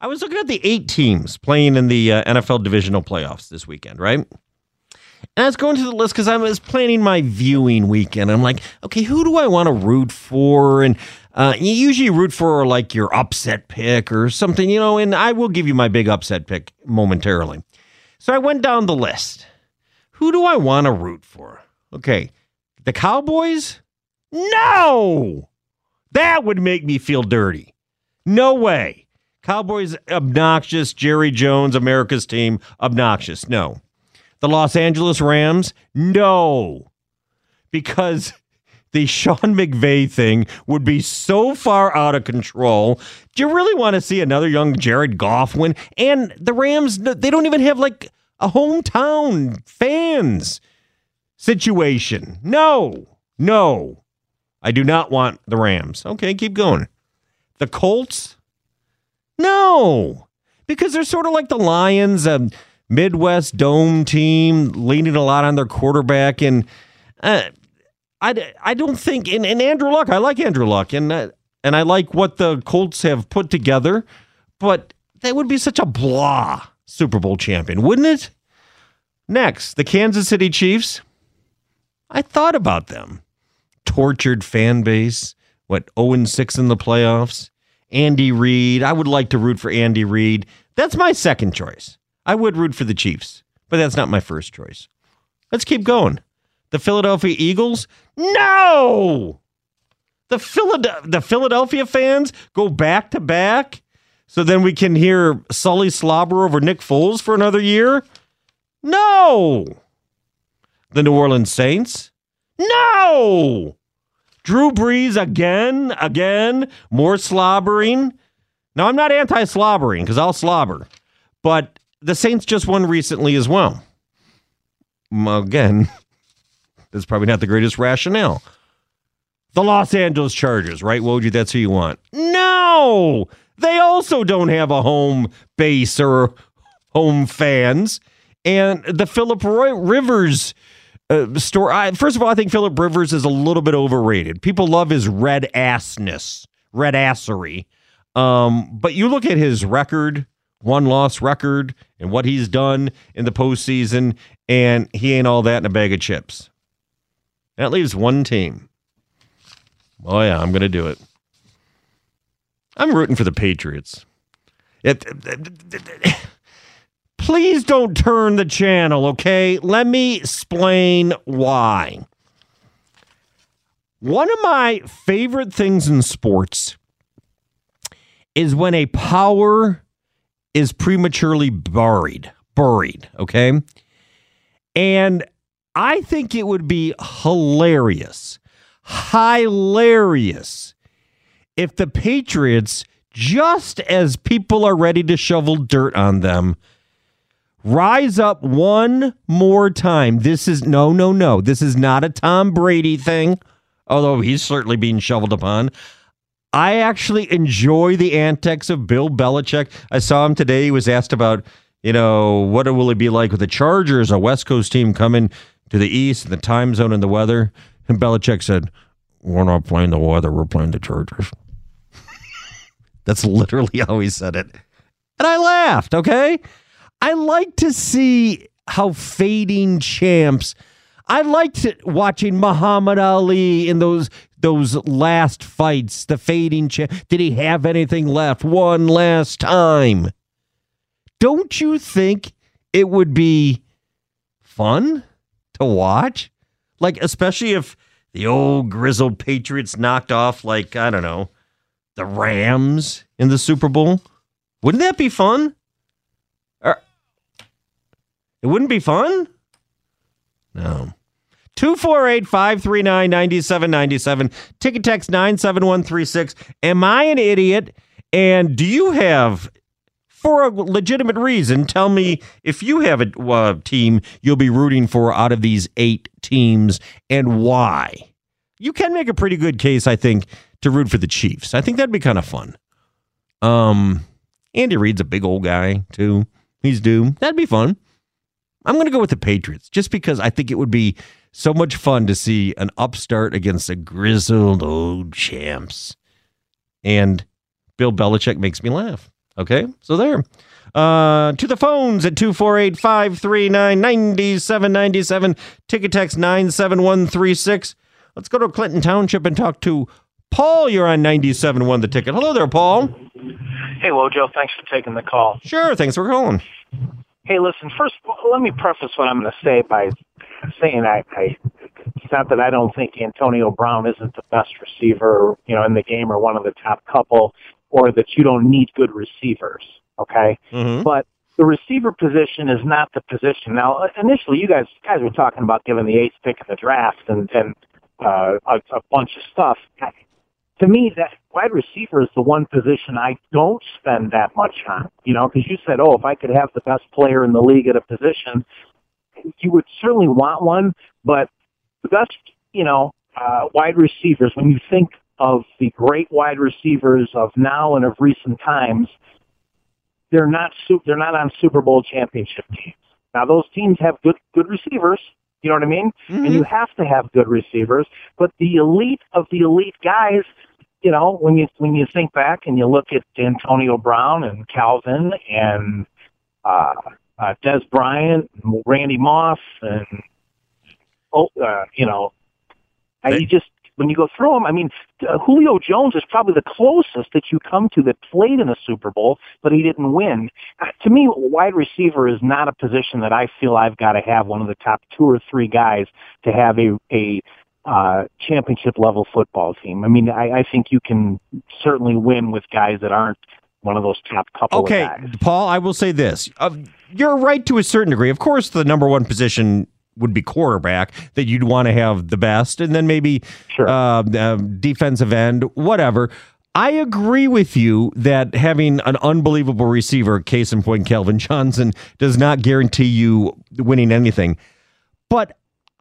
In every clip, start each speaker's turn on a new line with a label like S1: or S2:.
S1: I was looking at the eight teams playing in the uh, NFL divisional playoffs this weekend, right? And I was going through the list because I was planning my viewing weekend. I'm like, okay, who do I want to root for? And uh, you usually root for like your upset pick or something, you know, and I will give you my big upset pick momentarily. So I went down the list. Who do I want to root for? Okay, the Cowboys? No! That would make me feel dirty. No way. Cowboys obnoxious. Jerry Jones, America's team, obnoxious. No. The Los Angeles Rams, no. Because the Sean McVay thing would be so far out of control. Do you really want to see another young Jared Goff win? And the Rams, they don't even have like a hometown fans situation. No, no. I do not want the Rams. Okay, keep going. The Colts, no, because they're sort of like the Lions, a Midwest dome team, leaning a lot on their quarterback. And uh, I, I don't think, and, and Andrew Luck, I like Andrew Luck, and, uh, and I like what the Colts have put together, but that would be such a blah Super Bowl champion, wouldn't it? Next, the Kansas City Chiefs. I thought about them. Tortured fan base, what, 0 6 in the playoffs? Andy Reid. I would like to root for Andy Reid. That's my second choice. I would root for the Chiefs, but that's not my first choice. Let's keep going. The Philadelphia Eagles? No! The, Philad- the Philadelphia fans go back to back so then we can hear Sully slobber over Nick Foles for another year? No! The New Orleans Saints? No! Drew Brees again, again, more slobbering. Now, I'm not anti slobbering because I'll slobber, but the Saints just won recently as well. Again, that's probably not the greatest rationale. The Los Angeles Chargers, right, Woj? That's who you want. No! They also don't have a home base or home fans. And the Philip Roy Rivers uh, story. I, first of all, I think Philip Rivers is a little bit overrated. People love his red assness, red assery. Um, but you look at his record, one loss record, and what he's done in the postseason, and he ain't all that in a bag of chips. That leaves one team. Oh yeah, I'm gonna do it. I'm rooting for the Patriots. It, it, it, Please don't turn the channel, okay? Let me explain why. One of my favorite things in sports is when a power is prematurely buried, buried, okay? And I think it would be hilarious, hilarious if the Patriots, just as people are ready to shovel dirt on them, Rise up one more time. This is no, no, no. This is not a Tom Brady thing, although he's certainly being shoveled upon. I actually enjoy the antics of Bill Belichick. I saw him today. He was asked about, you know, what will it be like with the Chargers, a West Coast team coming to the East, and the time zone and the weather. And Belichick said, We're not playing the weather, we're playing the Chargers. That's literally how he said it. And I laughed, okay? I like to see how fading champs. I liked watching Muhammad Ali in those those last fights. The fading champ. Did he have anything left? One last time. Don't you think it would be fun to watch? Like, especially if the old grizzled Patriots knocked off, like, I don't know, the Rams in the Super Bowl. Wouldn't that be fun? It wouldn't be fun? No. 248 539 9797. Ticket text 97136. Am I an idiot? And do you have for a legitimate reason. Tell me if you have a uh, team you'll be rooting for out of these eight teams and why. You can make a pretty good case, I think, to root for the Chiefs. I think that'd be kind of fun. Um, Andy Reid's a big old guy too. He's due. That'd be fun. I'm going to go with the Patriots just because I think it would be so much fun to see an upstart against the grizzled old champs. And Bill Belichick makes me laugh. Okay, so there. Uh, to the phones at 248 539 9797. Ticket text 97136. Let's go to Clinton Township and talk to Paul. You're on 97.1 the ticket. Hello there, Paul.
S2: Hey, Wojo. Thanks for taking the call.
S1: Sure. Thanks for calling.
S2: Hey, listen, first, let me preface what I'm going to say by saying I, I, it's not that I don't think Antonio Brown isn't the best receiver, you know, in the game or one of the top couple, or that you don't need good receivers. Okay,
S1: Mhm.
S2: but the receiver position is not the position. Now, initially, you guys guys were talking about giving the eighth pick in the draft and and uh, a, a bunch of stuff. To me, that wide receiver is the one position I don't spend that much on. You know, because you said, oh, if I could have the best player in the league at a position, you would certainly want one. But the best, you know, uh, wide receivers, when you think of the great wide receivers of now and of recent times, they're not they're not on Super Bowl championship teams. Now those teams have good good receivers, you know what I mean? And you have to have good receivers, but the elite of the elite guys, you know, when you when you think back and you look at Antonio Brown and Calvin and uh, uh Dez Bryant, and Randy Moss and oh, uh, you know,
S1: They-
S2: you just when you go through them, I mean, uh, Julio Jones is probably the closest that you come to that played in a Super Bowl, but he didn't win. Uh, to me, wide receiver is not a position that I feel I've got to have one of the top two or three guys to have a a uh, championship level football team. I mean, I, I think you can certainly win with guys that aren't one of those top couple
S1: Okay,
S2: of guys.
S1: Paul, I will say this. Uh, you're right to a certain degree. Of course, the number one position would be quarterback, that you'd want to have the best, and then maybe
S2: Sure.
S1: uh, uh, defensive end, whatever. I agree with you that having an unbelievable receiver, case in point, Calvin Johnson, does not guarantee you winning anything. But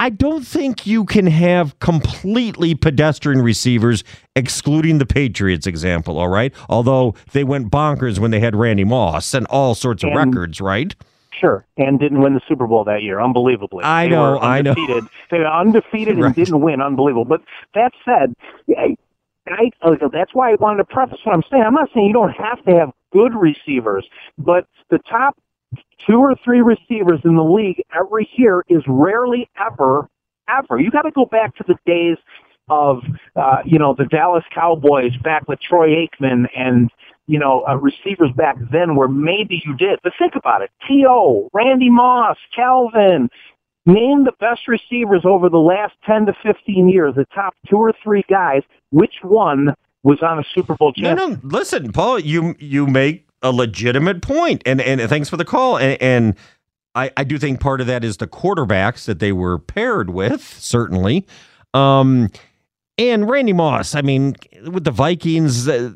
S1: I don't think you can have completely pedestrian receivers, excluding the Patriots example, all right? Although they went bonkers when they had Randy Moss and all sorts of
S2: And-
S1: records, right?
S2: Sure, and didn't win the Super Bowl that year, unbelievably.
S1: I
S2: They
S1: know, I know.
S2: They were undefeated and didn't win, unbelievable. But that said, I, I, uh, that's why I wanted to preface what I'm saying. I'm not saying you don't have to have good receivers, but the top two or three receivers in the league every year is rarely ever, ever. You got to go back to the days of, uh, you know, the Dallas Cowboys back with Troy Aikman and you know, uh, receivers back then where maybe you did. But think about it. T.O., Randy Moss, Calvin. Name the best receivers over the last 10 to 15 years, the top two or three guys. Which one was on a Super Bowl
S1: No,
S2: champion?
S1: no. Listen, Paul, you you make a legitimate point, and and thanks for the call. And, and I I do think part of that is the quarterbacks that they were paired with, certainly. Um, and Randy Moss. I mean, with the Vikings, uh,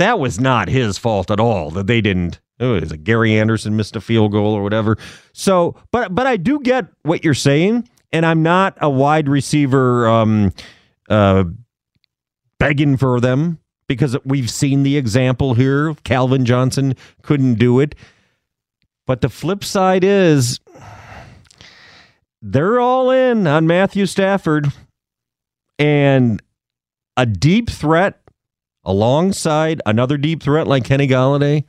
S1: that was not his fault at all that they didn't. Oh, is it Gary Anderson missed a field goal or whatever? So, but but I do get what you're saying, and I'm not a wide receiver. Um, uh, begging for them because we've seen the example here. Calvin Johnson couldn't do it. But the flip side is they're all in on Matthew Stafford and a deep threat alongside another deep threat like Kenny Golladay.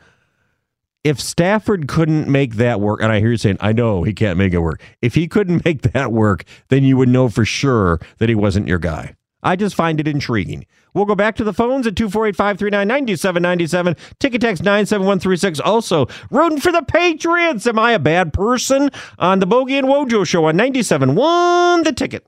S1: If Stafford couldn't make that work, and I hear you saying, I know he can't make it work. If he couldn't make that work, then you would know for sure that he wasn't your guy. I just find it intriguing. We'll go back to the phones at 248 539 9797. Ticket text 97136. Also, rooting for the Patriots. Am I a bad person? On the Bogey and Wojo show on 97.1 The Ticket.